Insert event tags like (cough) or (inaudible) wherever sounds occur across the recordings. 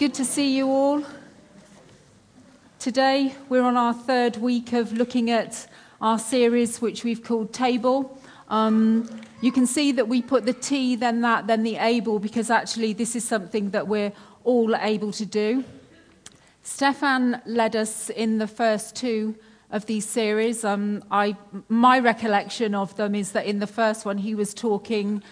good to see you all. Today, we're on our third week of looking at our series, which we've called Table. Um, you can see that we put the T, then that, then the able, because actually, this is something that we're all able to do. Stefan led us in the first two of these series. Um, I, my recollection of them is that in the first one, he was talking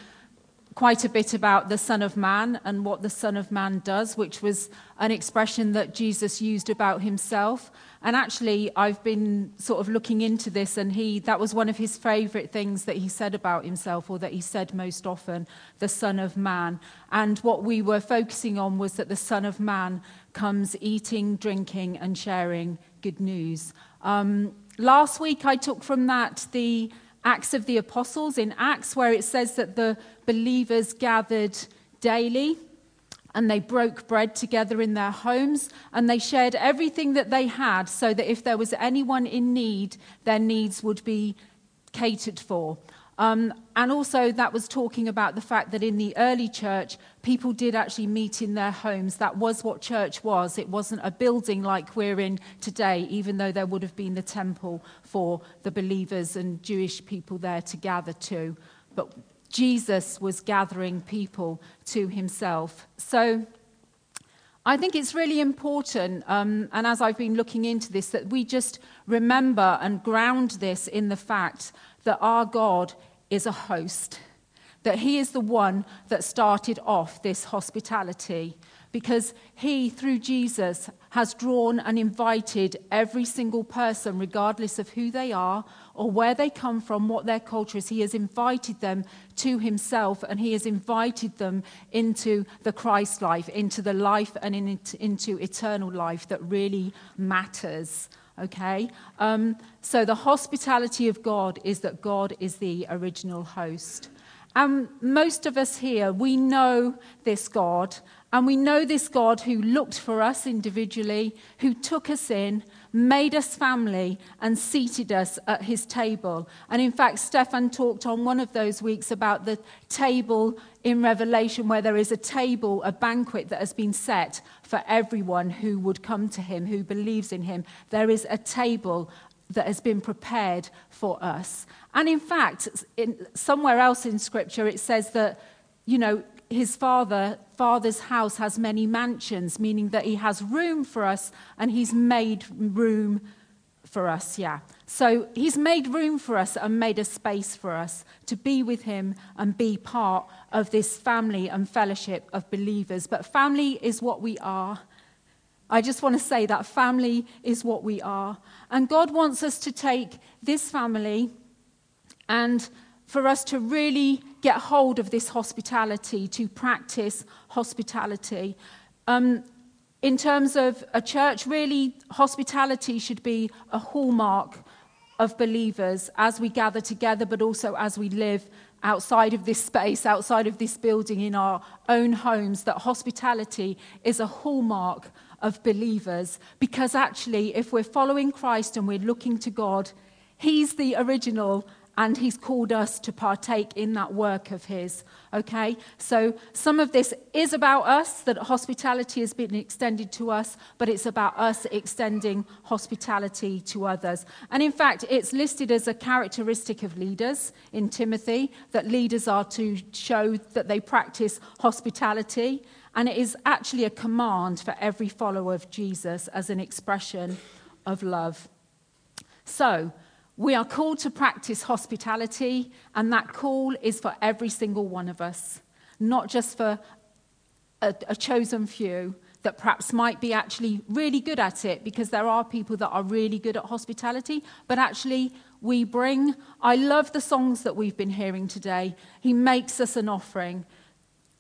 quite a bit about the Son of Man and what the Son of Man does, which was an expression that Jesus used about himself. And actually, I've been sort of looking into this, and he that was one of his favorite things that he said about himself, or that he said most often, the Son of Man. And what we were focusing on was that the Son of Man comes eating, drinking, and sharing good news. Um, last week, I took from that the Acts of the Apostles in Acts, where it says that the believers gathered daily and they broke bread together in their homes and they shared everything that they had so that if there was anyone in need, their needs would be catered for. Um, and also, that was talking about the fact that in the early church, people did actually meet in their homes. That was what church was. It wasn't a building like we're in today, even though there would have been the temple for the believers and Jewish people there to gather to. But Jesus was gathering people to himself. So, I think it's really important, um, and as I've been looking into this, that we just remember and ground this in the fact that our God is a host, that he is the one that started off this hospitality because he, through Jesus, has drawn and invited every single person, regardless of who they are or where they come from, what their culture is. He has invited them to himself and he has invited them into the Christ life, into the life and in, into eternal life that really matters okay? Um, so the hospitality of God is that God is the original host. And most of us here, we know this God, and we know this God who looked for us individually, who took us in, made us family, and seated us at his table. And in fact, Stefan talked on one of those weeks about the table in Revelation, where there is a table, a banquet that has been set for everyone who would come to him, who believes in him. There is a table that has been prepared for us. And in fact, in, somewhere else in Scripture, it says that, you know, his father, father's house has many mansions, meaning that he has room for us and he's made room for us, yeah. So he's made room for us and made a space for us to be with him and be part of this family and fellowship of believers. But family is what we are. I just want to say that family is what we are. And God wants us to take this family and for us to really get hold of this hospitality, to practice hospitality. Um, in terms of a church, really, hospitality should be a hallmark of believers as we gather together, but also as we live outside of this space, outside of this building, in our own homes, that hospitality is a hallmark of believers. Because actually, if we're following Christ and we're looking to God, He's the original and he's called us to partake in that work of his. Okay? So some of this is about us, that hospitality has been extended to us, but it's about us extending hospitality to others. And in fact, it's listed as a characteristic of leaders in Timothy that leaders are to show that they practice hospitality. And it is actually a command for every follower of Jesus as an expression of love. So, we are called to practice hospitality, and that call is for every single one of us, not just for a, a, chosen few that perhaps might be actually really good at it, because there are people that are really good at hospitality, but actually we bring. I love the songs that we've been hearing today. He makes us an offering.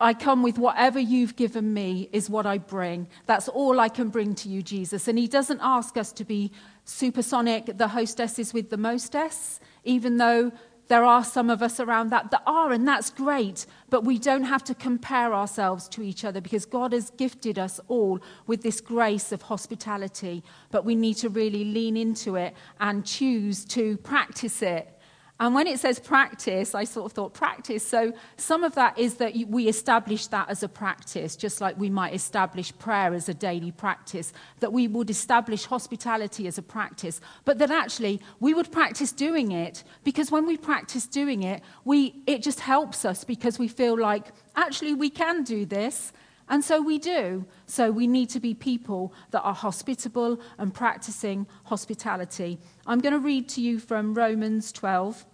I come with whatever you've given me, is what I bring. That's all I can bring to you, Jesus. And He doesn't ask us to be supersonic, the hostess is with the mostess, even though there are some of us around that that are, and that's great. But we don't have to compare ourselves to each other because God has gifted us all with this grace of hospitality. But we need to really lean into it and choose to practice it And when it says practice, I sort of thought practice. So some of that is that we establish that as a practice, just like we might establish prayer as a daily practice, that we would establish hospitality as a practice, but that actually we would practice doing it because when we practice doing it, we, it just helps us because we feel like actually we can do this. And so we do. So we need to be people that are hospitable and practicing hospitality. I'm going to read to you from Romans 12,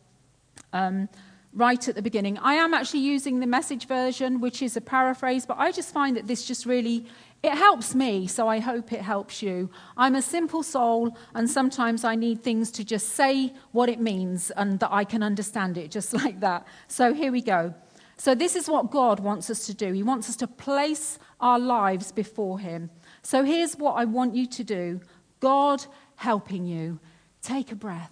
um, right at the beginning. I am actually using the message version, which is a paraphrase, but I just find that this just really it helps me, so I hope it helps you. I'm a simple soul, and sometimes I need things to just say what it means and that I can understand it just (laughs) like that. So here we go. So, this is what God wants us to do. He wants us to place our lives before Him. So, here's what I want you to do God helping you. Take a breath.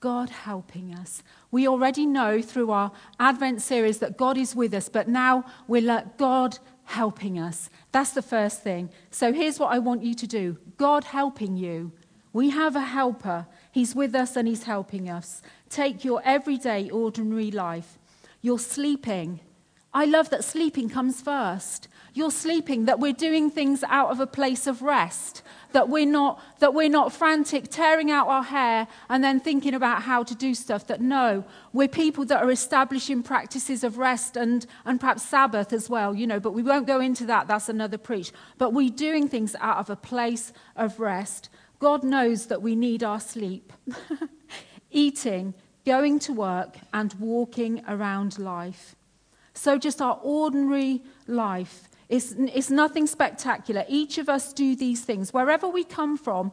God helping us. We already know through our Advent series that God is with us, but now we're like, God helping us. That's the first thing. So here's what I want you to do God helping you. We have a helper. He's with us and he's helping us. Take your everyday, ordinary life you're sleeping. I love that sleeping comes first. You're sleeping, that we're doing things out of a place of rest, that we're not, that we're not frantic, tearing out our hair and then thinking about how to do stuff. That no, we're people that are establishing practices of rest and, and perhaps Sabbath as well, you know, but we won't go into that. That's another preach. But we're doing things out of a place of rest. God knows that we need our sleep. (laughs) Eating, going to work, and walking around life. So, just our ordinary life. It's, it's nothing spectacular. Each of us do these things. Wherever we come from,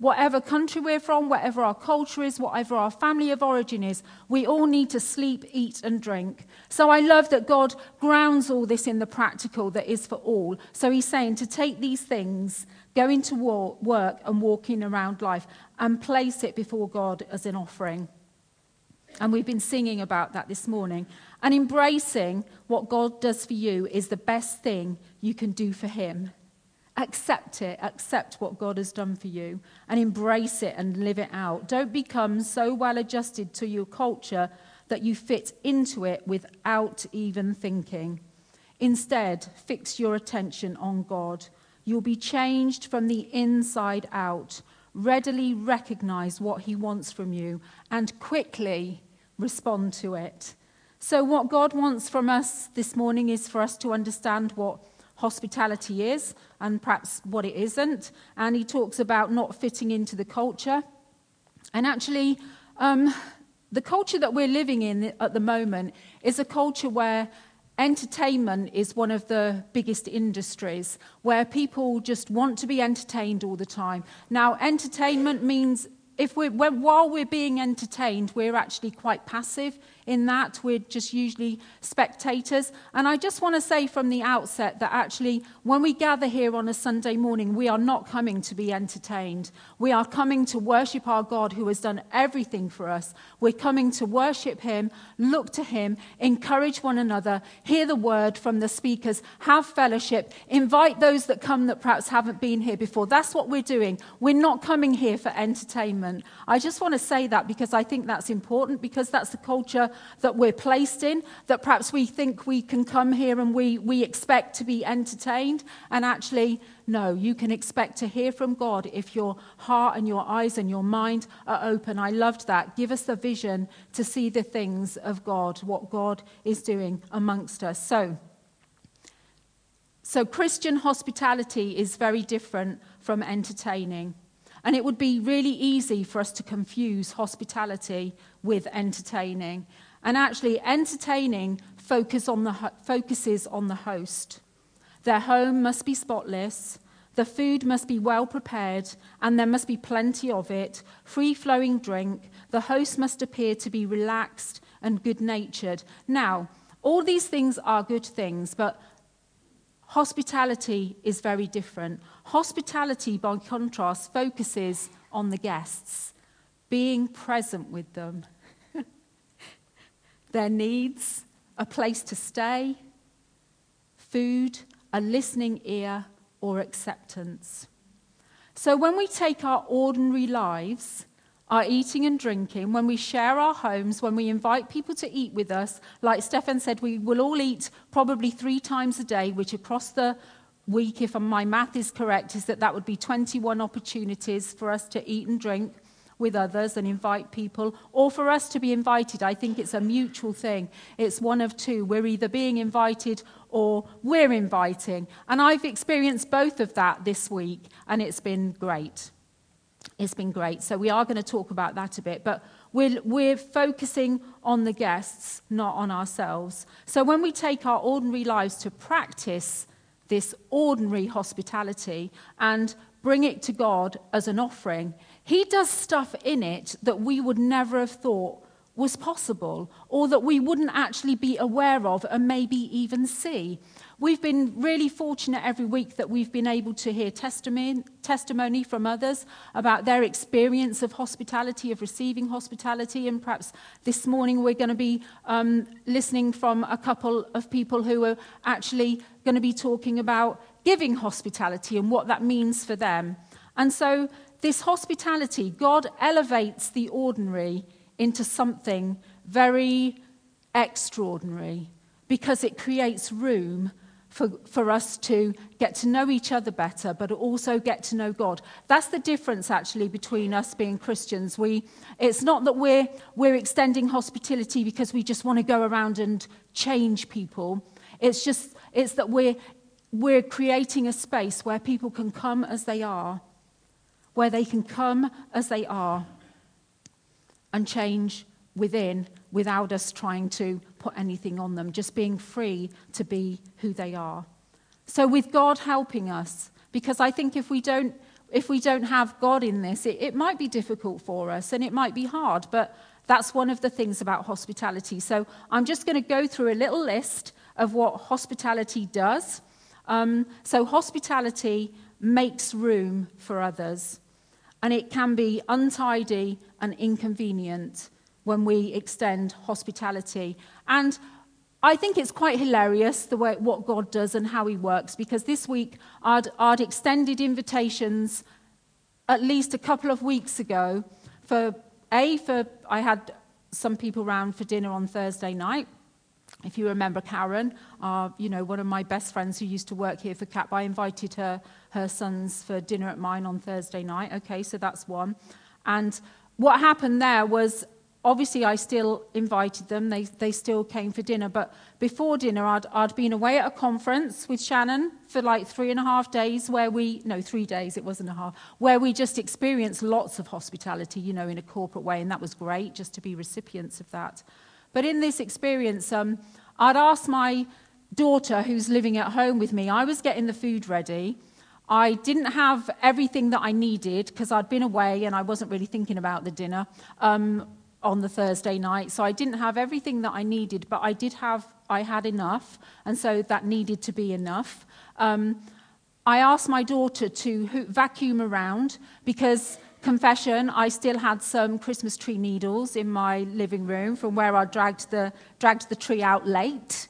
whatever country we're from, whatever our culture is, whatever our family of origin is, we all need to sleep, eat, and drink. So I love that God grounds all this in the practical that is for all. So he's saying to take these things, going to work and walking around life, and place it before God as an offering. And we've been singing about that this morning. And embracing what God does for you is the best thing you can do for Him. Accept it, accept what God has done for you, and embrace it and live it out. Don't become so well adjusted to your culture that you fit into it without even thinking. Instead, fix your attention on God. You'll be changed from the inside out readily recognize what He wants from you, and quickly respond to it. So, what God wants from us this morning is for us to understand what hospitality is and perhaps what it isn't. And He talks about not fitting into the culture. And actually, um, the culture that we're living in at the moment is a culture where entertainment is one of the biggest industries where people just want to be entertained all the time. Now, entertainment means if we're, while we're being entertained, we're actually quite passive in that. We're just usually spectators. And I just want to say from the outset that actually, when we gather here on a Sunday morning, we are not coming to be entertained. We are coming to worship our God who has done everything for us. We're coming to worship Him, look to Him, encourage one another, hear the word from the speakers, have fellowship, invite those that come that perhaps haven't been here before. That's what we're doing. We're not coming here for entertainment. I just want to say that because I think that's important because that's the culture that we're placed in, that perhaps we think we can come here and we, we expect to be entertained. And actually, no, you can expect to hear from God if your heart and your eyes and your mind are open. I loved that. Give us the vision to see the things of God, what God is doing amongst us. So, so Christian hospitality is very different from entertaining. And it would be really easy for us to confuse hospitality with entertaining. And actually, entertaining focus on the, focuses on the host. Their home must be spotless, the food must be well prepared, and there must be plenty of it, free flowing drink. The host must appear to be relaxed and good natured. Now, all these things are good things, but hospitality is very different. Hospitality, by contrast, focuses on the guests, being present with them (laughs) their needs, a place to stay, food, a listening ear, or acceptance. So when we take our ordinary lives, our eating and drinking, when we share our homes, when we invite people to eat with us, like Stefan said, we will all eat probably three times a day, which across the week, if my math is correct, is that that would be 21 opportunities for us to eat and drink with others and invite people, or for us to be invited. I think it's a mutual thing. It's one of two. We're either being invited or we're inviting. And I've experienced both of that this week, and it's been great. It's been great. So we are going to talk about that a bit, but we're, we're focusing on the guests, not on ourselves. So when we take our ordinary lives to practice this ordinary hospitality and bring it to God as an offering, He does stuff in it that we would never have thought was possible or that we wouldn't actually be aware of and maybe even see. We've been really fortunate every week that we've been able to hear testimony, testimony from others about their experience of hospitality, of receiving hospitality. And perhaps this morning we're going to be um, listening from a couple of people who are actually going to be talking about giving hospitality and what that means for them. And so, this hospitality, God elevates the ordinary into something very extraordinary because it creates room for, for us to get to know each other better, but also get to know God. That's the difference, actually, between us being Christians. We, it's not that we're, we're extending hospitality because we just want to go around and change people. It's just it's that we're, we're creating a space where people can come as they are, where they can come as they are and change within without us trying to put anything on them, just being free to be who they are. So, with God helping us, because I think if we don't, if we don't have God in this, it, it might be difficult for us and it might be hard, but that's one of the things about hospitality. So, I'm just going to go through a little list of what hospitality does. Um, so, hospitality makes room for others, and it can be untidy and inconvenient when we extend hospitality. And I think it's quite hilarious the way what God does and how He works because this week I'd, I'd extended invitations at least a couple of weeks ago for a for I had some people round for dinner on Thursday night if you remember Karen, uh, you know, one of my best friends who used to work here for CAP, I invited her, her sons for dinner at mine on Thursday night. Okay, so that's one. And what happened there was obviously I still invited them. They, they still came for dinner. But before dinner, I'd, I'd been away at a conference with Shannon for like three and a half days where we, no, three days, it wasn't a half, where we just experienced lots of hospitality, you know, in a corporate way. And that was great just to be recipients of that. But in this experience, um, I'd asked my daughter, who's living at home with me, I was getting the food ready. I didn't have everything that I needed because I'd been away and I wasn't really thinking about the dinner um, on the Thursday night. So I didn't have everything that I needed, but I did have, I had enough, and so that needed to be enough. Um, I asked my daughter to vacuum around because confession, I still had some Christmas tree needles in my living room from where I dragged the, dragged the tree out late.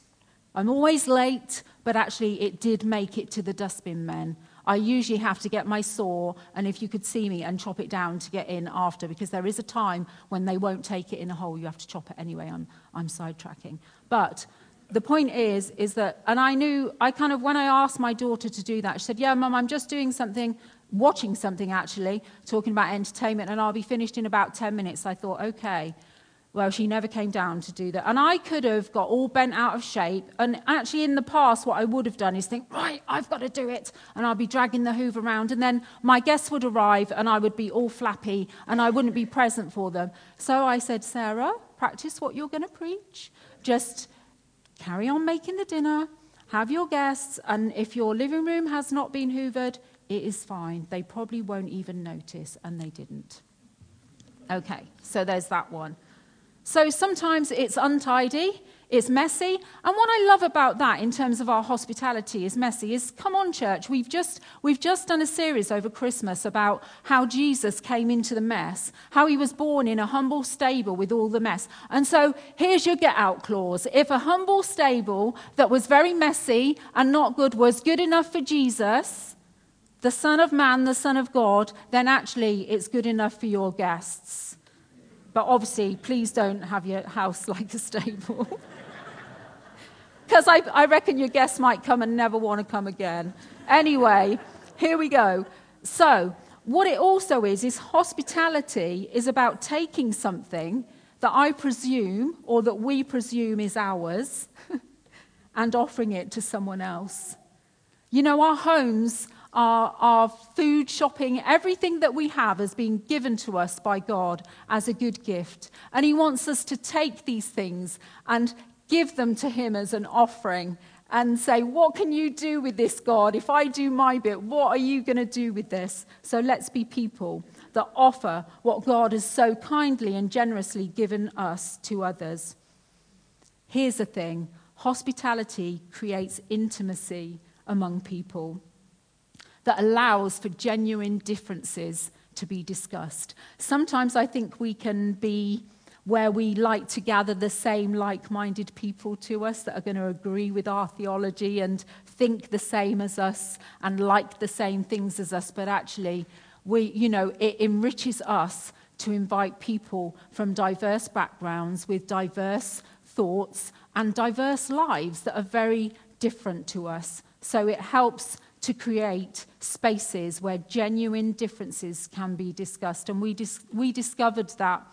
I'm always late, but actually it did make it to the dustbin men. I usually have to get my saw, and if you could see me, and chop it down to get in after, because there is a time when they won't take it in a hole. You have to chop it anyway. I'm, I'm sidetracking. But the point is, is that, and I knew, I kind of, when I asked my daughter to do that, she said, Yeah, Mum, I'm just doing something watching something actually, talking about entertainment, and I'll be finished in about 10 minutes. I thought, okay. Well, she never came down to do that. And I could have got all bent out of shape. And actually, in the past, what I would have done is think, right, I've got to do it. And I'll be dragging the hoover around. And then my guests would arrive and I would be all flappy and I wouldn't be present for them. So I said, Sarah, practice what you're going to preach. Just carry on making the dinner, have your guests. And if your living room has not been hoovered, it is fine. They probably won't even notice, and they didn't. Okay, so there's that one. So sometimes it's untidy, it's messy. And what I love about that in terms of our hospitality is messy is come on church, we've just we've just done a series over Christmas about how Jesus came into the mess, how he was born in a humble stable with all the mess. And so here's your get out clause. If a humble stable that was very messy and not good was good enough for Jesus, the Son of Man, the Son of God, then actually it's good enough for your guests. But obviously, please don't have your house (laughs) like a stable. (laughs) Because I, I reckon your guests might come and never want to come again. Anyway, here we go. So, what it also is, is hospitality is about taking something that I presume or that we presume is ours (laughs) and offering it to someone else. You know, our homes, our, our food, shopping, everything that we have has been given to us by God as a good gift. And He wants us to take these things and give them to Him as an offering and say, What can you do with this, God? If I do my bit, what are you going to do with this? So let's be people that offer what God has so kindly and generously given us to others. Here's the thing hospitality creates intimacy among people that allows for genuine differences to be discussed. Sometimes I think we can be where we like to gather the same like minded people to us that are going to agree with our theology and think the same as us and like the same things as us, but actually, we, you know, it enriches us to invite people from diverse backgrounds with diverse thoughts and diverse lives that are very different to us. So it helps to create spaces where genuine differences can be discussed. And we, dis- we discovered that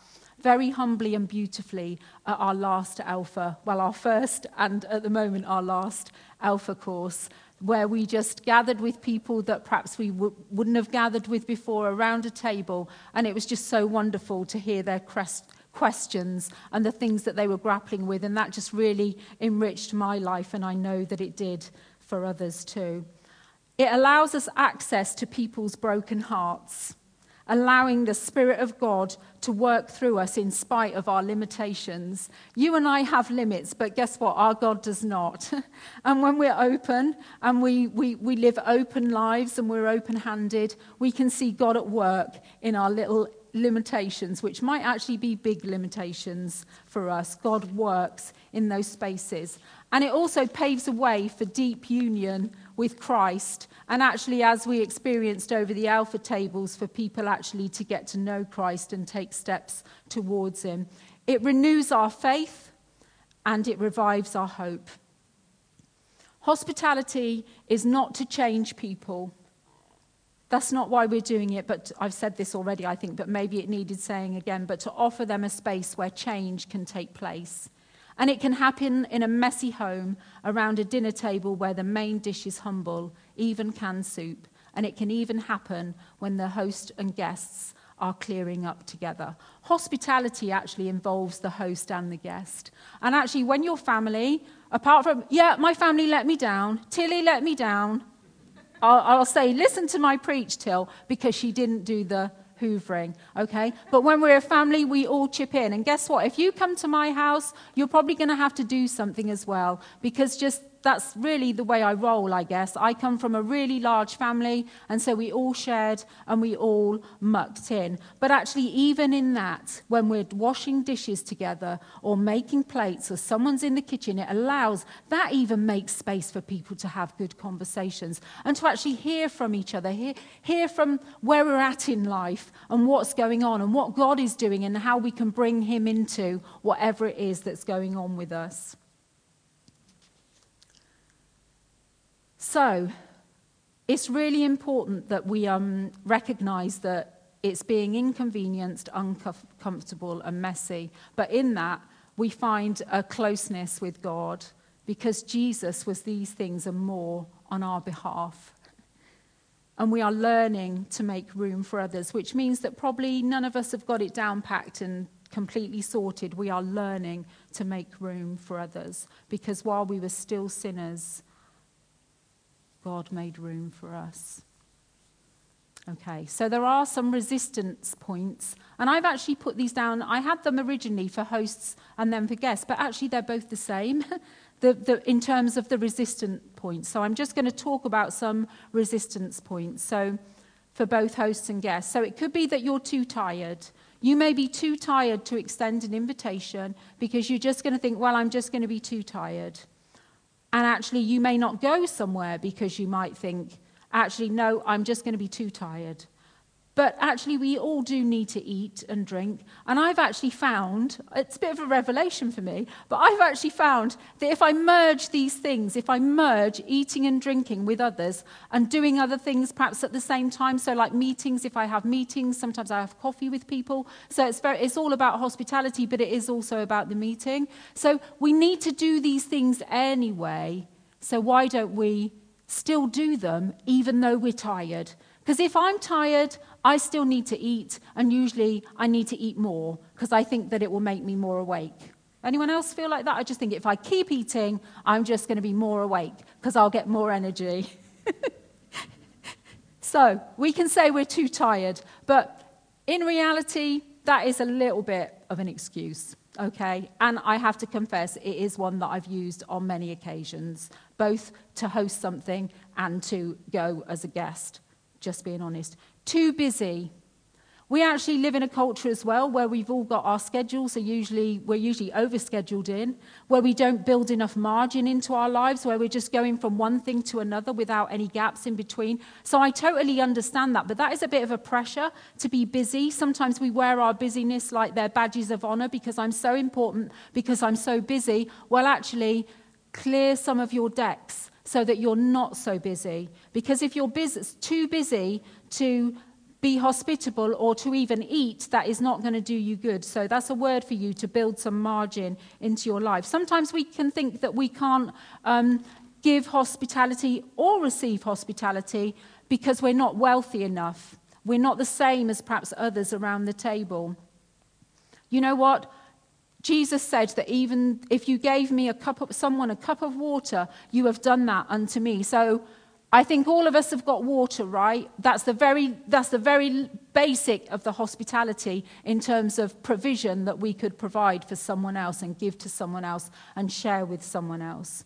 very humbly and beautifully at our last Alpha, well, our first and at the moment our last Alpha course, where we just gathered with people that perhaps we wouldn't have gathered with before around a table. And it was just so wonderful to hear their questions and the things that they were grappling with. And that just really enriched my life, and I know that it did for others too. It allows us access to people's broken hearts allowing the Spirit of God to work through us in spite of our limitations. You and I have limits, but guess what? Our God does not. (laughs) and when we're open and we, we, we live open lives and we're open handed, we can see God at work in our little limitations, which might actually be big limitations for us. God works in those spaces. And it also paves a way for deep union with Christ. And actually, as we experienced over the Alpha tables, for people actually to get to know Christ and take steps towards Him. It renews our faith and it revives our hope. Hospitality is not to change people. That's not why we're doing it, but I've said this already, I think, but maybe it needed saying again, but to offer them a space where change can take place. And it can happen in a messy home around a dinner table where the main dish is humble, even canned soup. And it can even happen when the host and guests are clearing up together. Hospitality actually involves the host and the guest. And actually, when your family, apart from, yeah, my family let me down, Tilly let me down, I'll, I'll say, listen to my preach, Till, because she didn't do the hoovering, okay? But when we're a family, we all chip in. And guess what? If you come to my house, you're probably going to have to do something as well because just that's really the way I roll, I guess. I come from a really large family, and so we all shared and we all mucked in. But actually, even in that, when we're washing dishes together or making plates or someone's in the kitchen, it allows that even makes space for people to have good conversations and to actually hear from each other, hear, hear from where we're at in life and what's going on and what God is doing and how we can bring Him into whatever it is that's going on with us. So, it's really important that we um, recognize that it's being inconvenienced, uncomfortable, and messy. But in that, we find a closeness with God because Jesus was these things and more on our behalf. And we are learning to make room for others, which means that probably none of us have got it down packed and completely sorted. We are learning to make room for others because while we were still sinners, God made room for us. Okay, so there are some resistance points, and I've actually put these down. I had them originally for hosts and then for guests, but actually they're both the same (laughs) the, the, in terms of the resistant points. So I'm just going to talk about some resistance points. So for both hosts and guests. So it could be that you're too tired. You may be too tired to extend an invitation because you're just going to think, well, I'm just going to be too tired. And actually, you may not go somewhere because you might think, actually, no, I'm just going to be too tired. But actually, we all do need to eat and drink. And I've actually found, it's a bit of a revelation for me, but I've actually found that if I merge these things, if I merge eating and drinking with others and doing other things perhaps at the same time, so like meetings, if I have meetings, sometimes I have coffee with people. So it's, very, it's all about hospitality, but it is also about the meeting. So we need to do these things anyway. So why don't we still do them even though we're tired? Because if I'm tired, I still need to eat, and usually I need to eat more because I think that it will make me more awake. Anyone else feel like that? I just think if I keep eating, I'm just going to be more awake because I'll get more energy. (laughs) so we can say we're too tired, but in reality, that is a little bit of an excuse, okay? And I have to confess, it is one that I've used on many occasions, both to host something and to go as a guest just being honest. Too busy. We actually live in a culture as well where we've all got our schedules, so usually we're usually overscheduled in, where we don't build enough margin into our lives, where we're just going from one thing to another without any gaps in between. So I totally understand that, but that is a bit of a pressure to be busy. Sometimes we wear our busyness like they're badges of honor because I'm so important, because I'm so busy. Well, actually, clear some of your decks so that you're not so busy. Because if you're busy, too busy to be hospitable or to even eat, that is not going to do you good. So that's a word for you to build some margin into your life. Sometimes we can think that we can't um, give hospitality or receive hospitality because we're not wealthy enough. We're not the same as perhaps others around the table. You know what? Jesus said that even if you gave me a cup of someone a cup of water, you have done that unto me. So I think all of us have got water, right? That's the very that's the very basic of the hospitality in terms of provision that we could provide for someone else and give to someone else and share with someone else.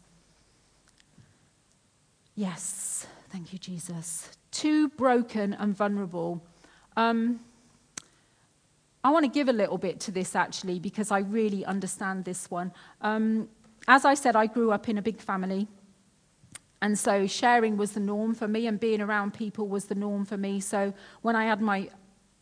Yes, thank you, Jesus. Too broken and vulnerable. Um, I want to give a little bit to this actually because I really understand this one. Um, as I said, I grew up in a big family. And so sharing was the norm for me, and being around people was the norm for me. So when I had my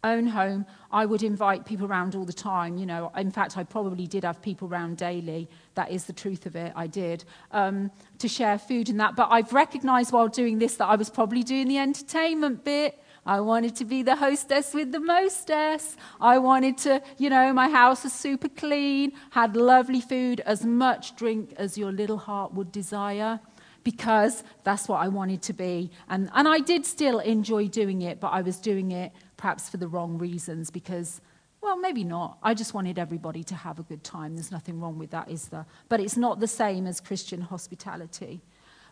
own home, I would invite people around all the time. You know, in fact, I probably did have people around daily. That is the truth of it. I did um, to share food and that. But I've recognised while doing this that I was probably doing the entertainment bit. I wanted to be the hostess with the mostess. I wanted to, you know, my house was super clean, had lovely food, as much drink as your little heart would desire, because that's what I wanted to be. And, and I did still enjoy doing it, but I was doing it perhaps for the wrong reasons, because, well, maybe not. I just wanted everybody to have a good time. There's nothing wrong with that, is there? But it's not the same as Christian hospitality.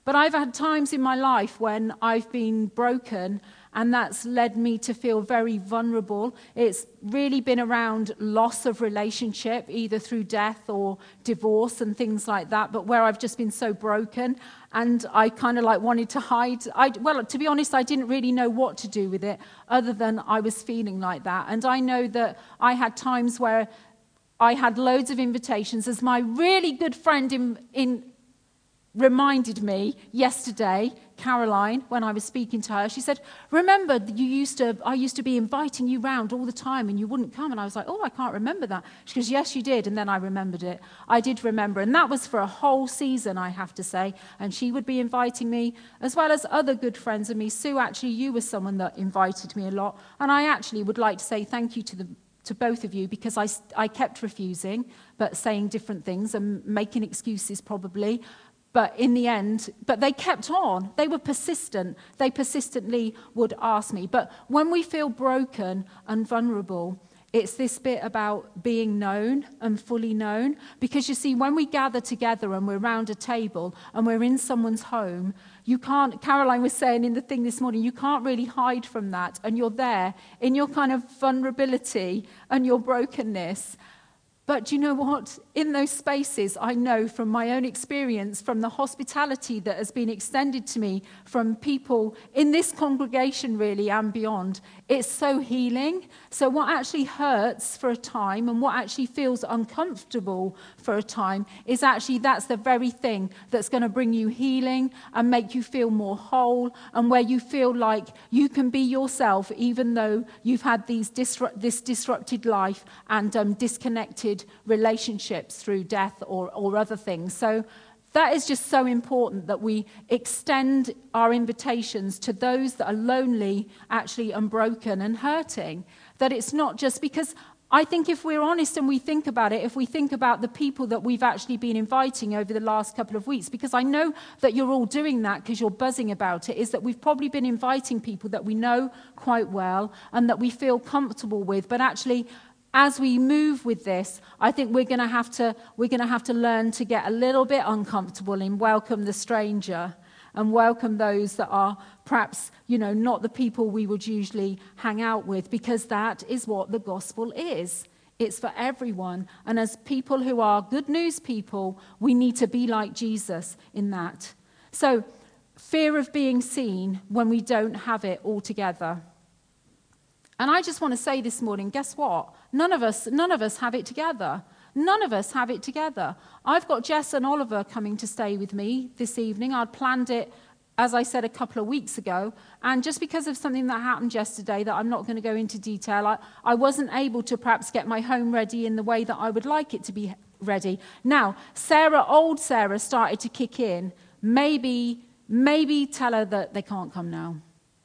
But I've had times in my life when I've been broken and that's led me to feel very vulnerable. It's really been around loss of relationship, either through death or divorce and things like that, but where I've just been so broken and I kind of like wanted to hide. I, well, to be honest, I didn't really know what to do with it other than I was feeling like that. And I know that I had times where I had loads of invitations as my really good friend in, in reminded me yesterday, Caroline, when I was speaking to her, she said, Remember, you used to, I used to be inviting you round all the time and you wouldn't come. And I was like, Oh, I can't remember that. She goes, Yes, you did. And then I remembered it. I did remember. And that was for a whole season, I have to say. And she would be inviting me, as well as other good friends of me. Sue, actually, you were someone that invited me a lot. And I actually would like to say thank you to the to both of you because I, I kept refusing, but saying different things and making excuses probably. But in the end, but they kept on. They were persistent. They persistently would ask me. But when we feel broken and vulnerable, it's this bit about being known and fully known. Because you see, when we gather together and we're around a table and we're in someone's home, you can't, Caroline was saying in the thing this morning, you can't really hide from that. And you're there in your kind of vulnerability and your brokenness. But you know what? In those spaces, I know from my own experience, from the hospitality that has been extended to me from people in this congregation, really, and beyond, it's so healing. So, what actually hurts for a time and what actually feels uncomfortable for a time is actually that's the very thing that's going to bring you healing and make you feel more whole, and where you feel like you can be yourself, even though you've had these disru- this disrupted life and um, disconnected relationships through death or, or other things. So, that is just so important that we extend our invitations to those that are lonely, actually, and broken and hurting. That it's not just because I think if we're honest and we think about it, if we think about the people that we've actually been inviting over the last couple of weeks, because I know that you're all doing that because you're buzzing about it, is that we've probably been inviting people that we know quite well and that we feel comfortable with, but actually as we move with this, I think we're going to have to we're going to have to learn to get a little bit uncomfortable and welcome the stranger and welcome those that are perhaps, you know, not the people we would usually hang out with because that is what the gospel is. It's for everyone. And as people who are good news people, we need to be like Jesus in that. So, fear of being seen when we don't have it all together. And I just want to say this morning, guess what? None of us, none of us have it together. None of us have it together. I've got Jess and Oliver coming to stay with me this evening. I'd planned it, as I said a couple of weeks ago. And just because of something that happened yesterday that I'm not going to go into detail, I, I wasn't able to perhaps get my home ready in the way that I would like it to be ready. Now, Sarah, old Sarah, started to kick in. Maybe, maybe tell her that they can't come now.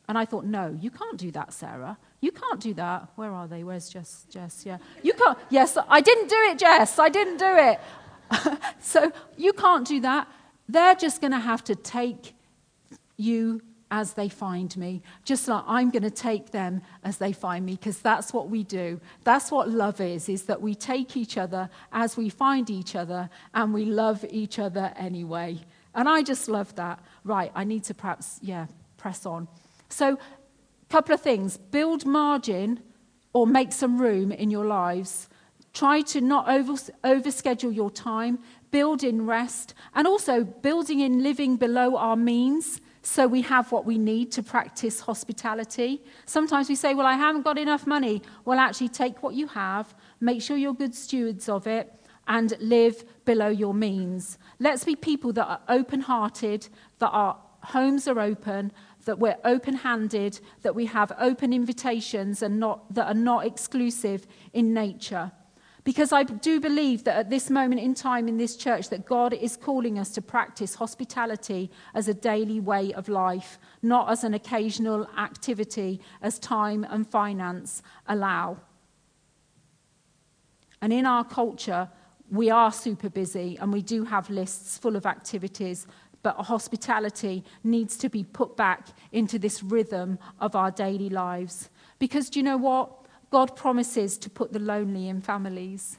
And I thought, no, you can't do that, Sarah. You can't do that. Where are they? Where's Jess? Jess, yeah. You can't. Yes, I didn't do it, Jess. I didn't do it. (laughs) so you can't do that. They're just going to have to take you as they find me, just like I'm going to take them as they find me, because that's what we do. That's what love is, is that we take each other as we find each other, and we love each other anyway. And I just love that. Right, I need to perhaps, yeah, press on. So Couple of things build margin or make some room in your lives. Try to not over, overschedule your time, build in rest, and also building in living below our means so we have what we need to practice hospitality. Sometimes we say, Well, I haven't got enough money. Well, actually, take what you have, make sure you're good stewards of it, and live below your means. Let's be people that are open hearted, that our homes are open, that we're open handed, that we have open invitations and not, that are not exclusive in nature. Because I do believe that at this moment in time in this church, that God is calling us to practice hospitality as a daily way of life, not as an occasional activity as time and finance allow. And in our culture, we are super busy and we do have lists full of activities but hospitality needs to be put back into this rhythm of our daily lives. Because do you know what? God promises to put the lonely in families.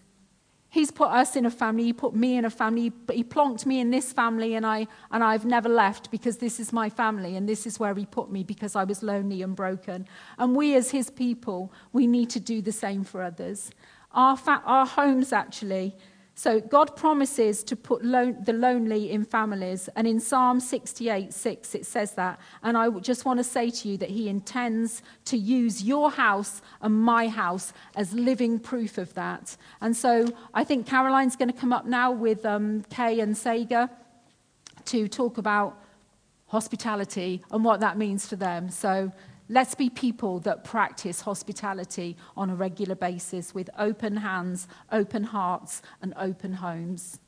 He's put us in a family, He put me in a family, He plonked me in this family, and, I, and I've never left because this is my family, and this is where He put me because I was lonely and broken. And we, as His people, we need to do the same for others. Our, fa- our homes, actually, so God promises to put the lonely in families. And in Psalm 68 6, it says that. And I just want to say to you that He intends to use your house and my house as living proof of that. And so I think Caroline's going to come up now with um, Kay and Saga to talk about hospitality and what that means for them. So Let's be people that practice hospitality on a regular basis with open hands, open hearts, and open homes.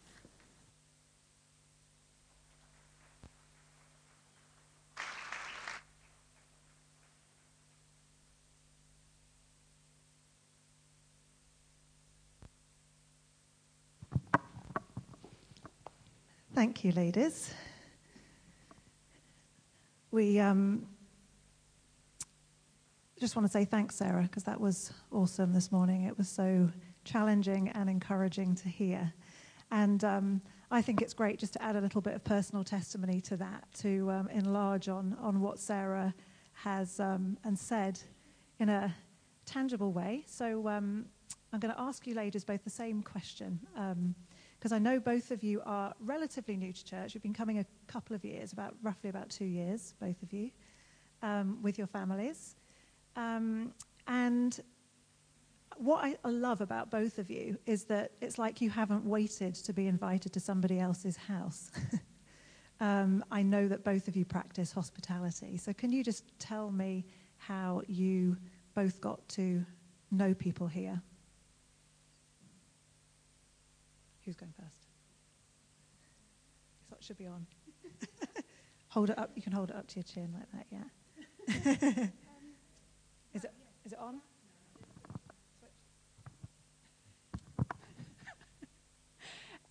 Thank you, ladies. We um, just want to say thanks, Sarah, because that was awesome this morning. It was so challenging and encouraging to hear. And um, I think it's great just to add a little bit of personal testimony to that, to um, enlarge on, on what Sarah has um, and said in a tangible way. So um, I'm going to ask you ladies both the same question. because um, I know both of you are relatively new to church. You've been coming a couple of years, about roughly about two years, both of you, um, with your families. Um, and what I love about both of you is that it's like you haven't waited to be invited to somebody else's house. (laughs) um, I know that both of you practice hospitality. So, can you just tell me how you both got to know people here? Who's going first? So it should be on. (laughs) hold it up. You can hold it up to your chin like that, yeah. (laughs) is, it on?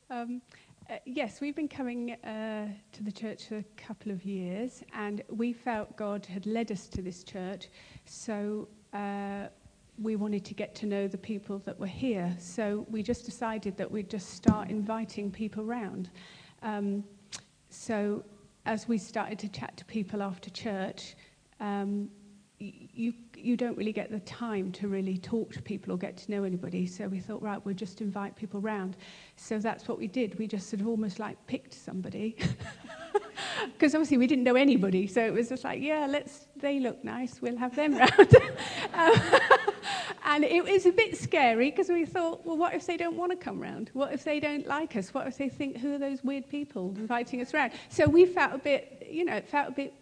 Um, uh, yes, we've been coming uh, to the church for a couple of years, and we felt God had led us to this church, so uh, we wanted to get to know the people that were here. So we just decided that we'd just start inviting people round. Um, so as we started to chat to people after church, um, you, you don't really get the time to really talk to people or get to know anybody. So we thought, right, we'll just invite people round. So that's what we did. We just sort of almost like picked somebody. (laughs) Because obviously we didn't know anybody. So it was just like, yeah, let's, they look nice, we'll have them (laughs) round. um, (laughs) and it was a bit scary because we thought, well, what if they don't want to come round? What if they don't like us? What if they think, who are those weird people inviting us round? So we felt a bit, you know, it felt a bit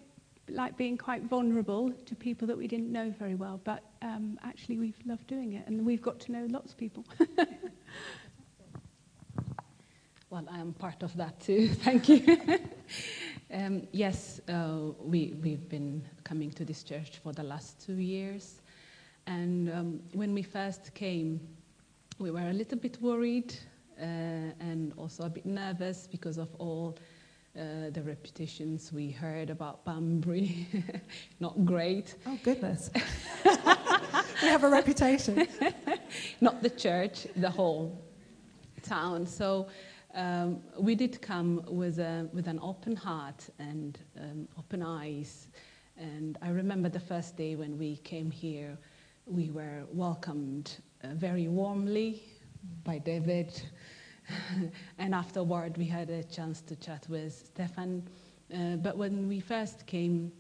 like being quite vulnerable to people that we didn't know very well, but um, actually we've loved doing it and we've got to know lots of people. (laughs) well, I am part of that too. (laughs) Thank you. (laughs) um, yes, uh, we, we've been coming to this church for the last two years. And um, when we first came, we were a little bit worried uh, and also a bit nervous because of all uh, the reputations we heard about Banbury, (laughs) not great. Oh, goodness. (laughs) we have a reputation. (laughs) not the church, the whole town. So um, we did come with, a, with an open heart and um, open eyes. And I remember the first day when we came here, we were welcomed uh, very warmly by David (laughs) and afterward, we had a chance to chat with Stefan. Uh, but when we first came,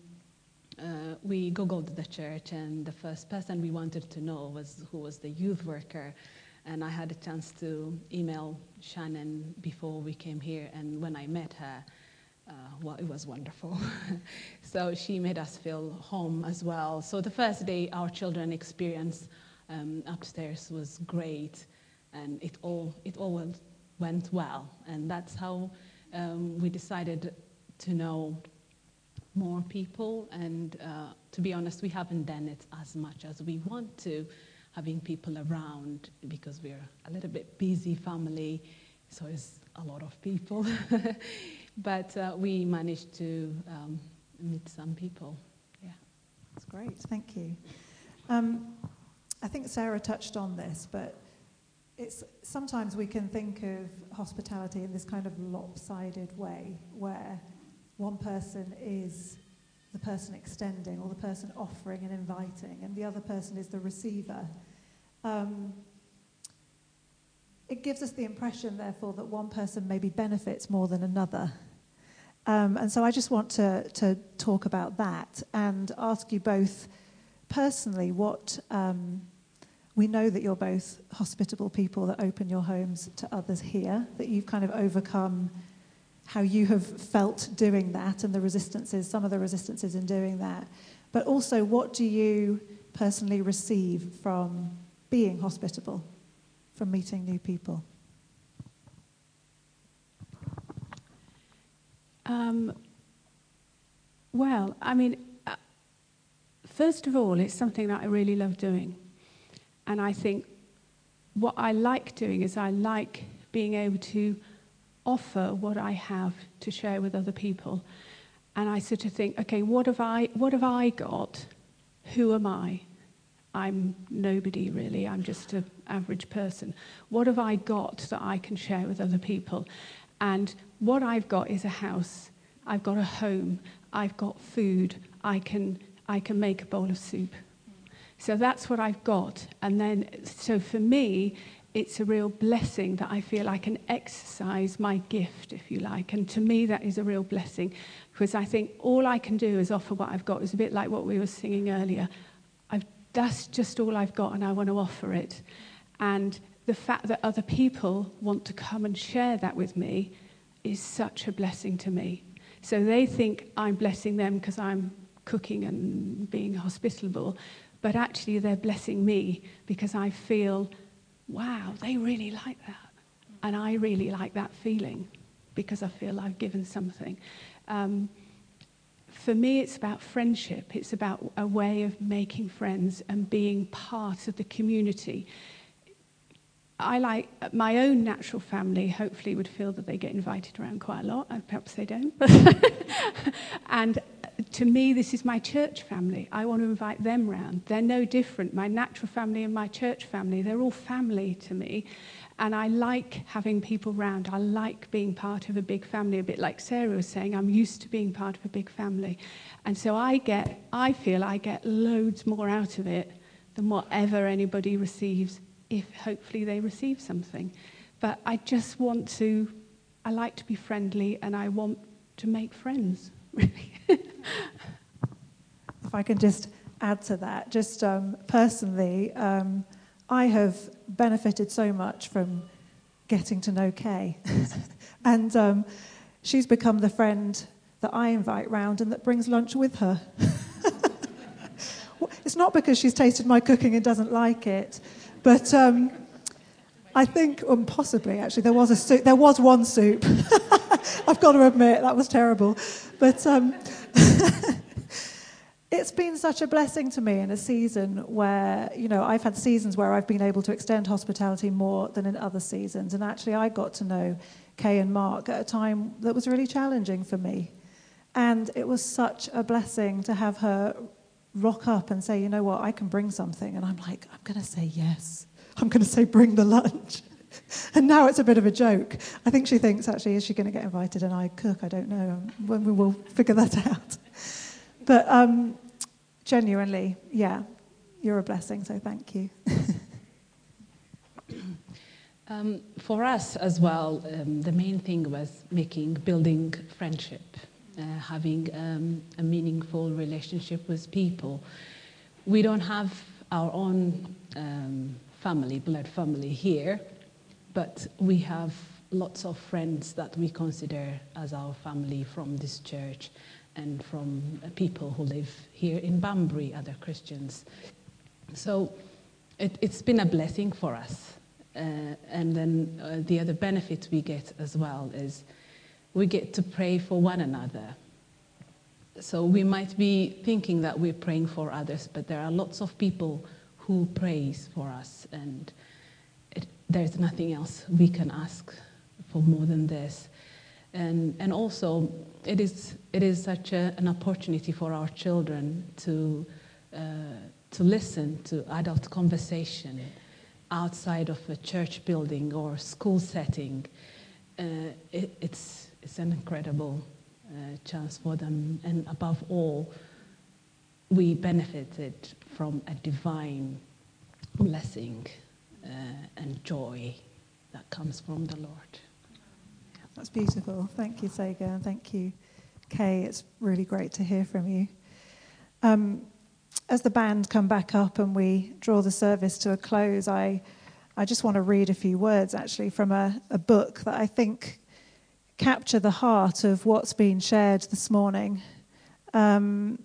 uh, we googled the church, and the first person we wanted to know was who was the youth worker. And I had a chance to email Shannon before we came here, and when I met her, uh, well, it was wonderful. (laughs) so she made us feel home as well. So the first day our children experience um, upstairs was great, and it all it all went went well. And that's how um, we decided to know more people. And uh, to be honest, we haven't done it as much as we want to, having people around because we're a little bit busy family, so it's a lot of people. (laughs) but uh, we managed to um, meet some people. Yeah. That's great. Thank you. Um, I think Sarah touched on this, but it's sometimes we can think of hospitality in this kind of lopsided way where one person is the person extending or the person offering and inviting and the other person is the receiver. Um, it gives us the impression therefore that one person maybe benefits more than another. Um, and so i just want to, to talk about that and ask you both personally what um, we know that you're both hospitable people that open your homes to others here, that you've kind of overcome how you have felt doing that and the resistances, some of the resistances in doing that. But also, what do you personally receive from being hospitable, from meeting new people? Um, well, I mean, uh, first of all, it's something that I really love doing. And I think what I like doing is I like being able to offer what I have to share with other people. And I sort of think, okay, what have I, what have I got? Who am I? I'm nobody really. I'm just an average person. What have I got that I can share with other people? And what I've got is a house. I've got a home. I've got food. I can, I can make a bowl of soup. So that's what I've got. And then, so for me, it's a real blessing that I feel I can exercise my gift, if you like. And to me, that is a real blessing because I think all I can do is offer what I've got. It's a bit like what we were singing earlier. I've, that's just all I've got, and I want to offer it. And the fact that other people want to come and share that with me is such a blessing to me. So they think I'm blessing them because I'm cooking and being hospitable, but actually they're blessing me because I feel wow, they really like that. And I really like that feeling because I feel I've given something. Um, for me, it's about friendship. It's about a way of making friends and being part of the community. I like my own natural family, hopefully, would feel that they get invited around quite a lot, and perhaps they don't. (laughs) and to me, this is my church family. I want to invite them round. They're no different. My natural family and my church family, they're all family to me. And I like having people round. I like being part of a big family, a bit like Sarah was saying. I'm used to being part of a big family. And so I get, I feel I get loads more out of it than whatever anybody receives, if hopefully they receive something. But I just want to, I like to be friendly and I want to make friends, (laughs) really. If I can just add to that, just um, personally, um, I have benefited so much from getting to know Kay. (laughs) and um, she's become the friend that I invite round and that brings lunch with her. (laughs) it's not because she's tasted my cooking and doesn't like it, but um, I think, um, possibly actually, there was a soup. There was one soup. (laughs) I've got to admit that was terrible, but um, (laughs) it's been such a blessing to me in a season where, you know, I've had seasons where I've been able to extend hospitality more than in other seasons. And actually, I got to know Kay and Mark at a time that was really challenging for me. And it was such a blessing to have her rock up and say, you know what, I can bring something. And I'm like, I'm going to say yes. I'm going to say, bring the lunch. (laughs) and now it's a bit of a joke. I think she thinks, actually, is she going to get invited and I cook? I don't know. When we will figure that (laughs) out. But um, genuinely, yeah, you're a blessing, so thank you. (laughs) um, for us as well, um, the main thing was making, building friendship, uh, having um, a meaningful relationship with people. We don't have our own um, family, blood family here, but we have lots of friends that we consider as our family from this church and from people who live here in Banbury, other Christians. So it, has been a blessing for us. Uh, and then uh, the other benefit we get as well is we get to pray for one another. So we might be thinking that we're praying for others, but there are lots of people who prays for us, and it, there's nothing else we can ask for more than this. And, and also, it is, it is such a, an opportunity for our children to, uh, to listen to adult conversation outside of a church building or school setting. Uh, it, it's, it's an incredible uh, chance for them. And above all, we benefited from a divine blessing uh, and joy that comes from the Lord. That's beautiful. Thank you, Sega, thank you, Kay. It's really great to hear from you. Um, as the band come back up and we draw the service to a close, I, I just want to read a few words actually from a, a book that I think capture the heart of what's been shared this morning. Um,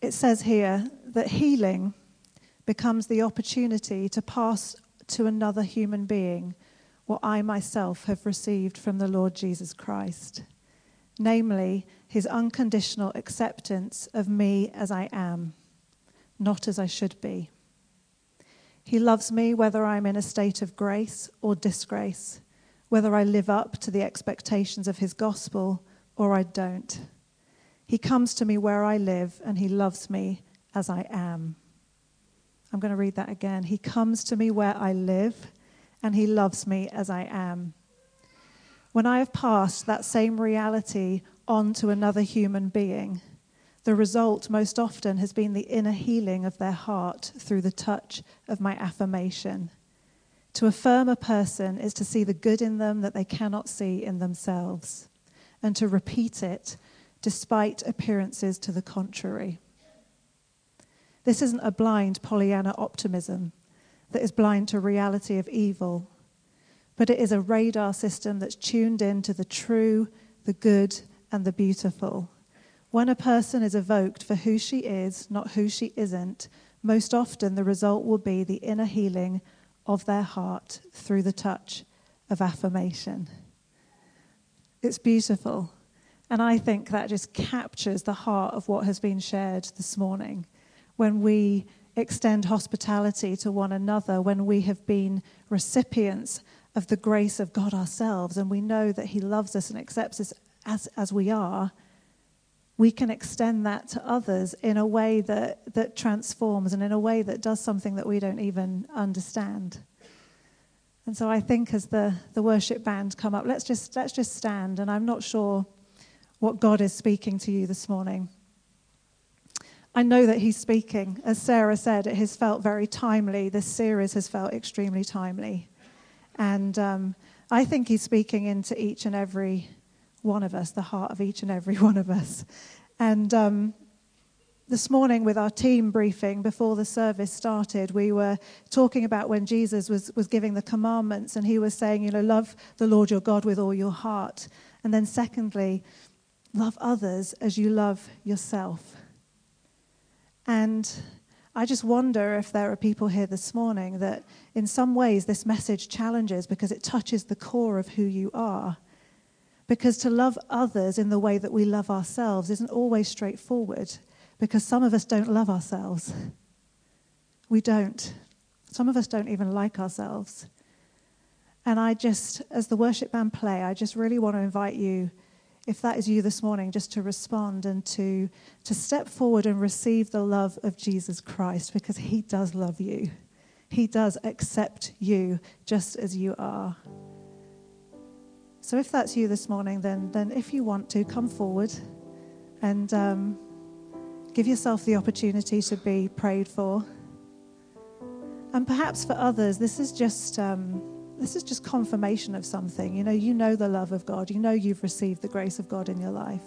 it says here that healing becomes the opportunity to pass to another human being what I myself have received from the Lord Jesus Christ, namely his unconditional acceptance of me as I am, not as I should be. He loves me whether I'm in a state of grace or disgrace, whether I live up to the expectations of his gospel or I don't. He comes to me where I live and he loves me as I am. I'm going to read that again. He comes to me where I live and He loves me as I am. When I have passed that same reality on to another human being, The result, most often, has been the inner healing of their heart through the touch of my affirmation. To affirm a person is to see the good in them that they cannot see in themselves, and to repeat it despite appearances to the contrary. This isn't a blind Pollyanna optimism that is blind to reality of evil, but it is a radar system that's tuned in to the true, the good, and the beautiful. When a person is evoked for who she is, not who she isn't, most often the result will be the inner healing of their heart through the touch of affirmation. It's beautiful. And I think that just captures the heart of what has been shared this morning when we extend hospitality to one another, when we have been recipients of the grace of God ourselves, and we know that He loves us and accepts us as, as we are, we can extend that to others in a way that, that transforms and in a way that does something that we don't even understand. And so I think as the, the worship band come up, let's just, let's just stand. And I'm not sure what God is speaking to you this morning. I know that He's speaking. As Sarah said, it has felt very timely. This series has felt extremely timely. And um, I think He's speaking into each and every one of us, the heart of each and every (laughs) one of us. And um, this morning, with our team briefing before the service started, we were talking about when Jesus was, was giving the commandments, and he was saying, you know, love the Lord your God with all your heart. And then, secondly, love others as you love yourself. And I just wonder if there are people here this morning that, in some ways, this message challenges because it touches the core of who you are. Because to love others in the way that we love ourselves isn't always straightforward, because some of us don't love ourselves. We don't. Some of us don't even like ourselves. And I just, as the worship band play, I just really want to invite you if that is you this morning, just to respond and to, to step forward and receive the love of Jesus Christ because he does love you. He does accept you just as you are. So if that's you this morning, then, then if you want to, come forward and um, give yourself the opportunity to be prayed for. And perhaps for others, this is just. Um, this is just confirmation of something. You know, you know the love of God. You know you've received the grace of God in your life.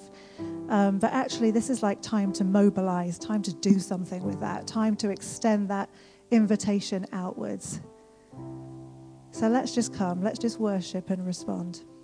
Um, but actually, this is like time to mobilize, time to do something with that, time to extend that invitation outwards. So let's just come, let's just worship and respond.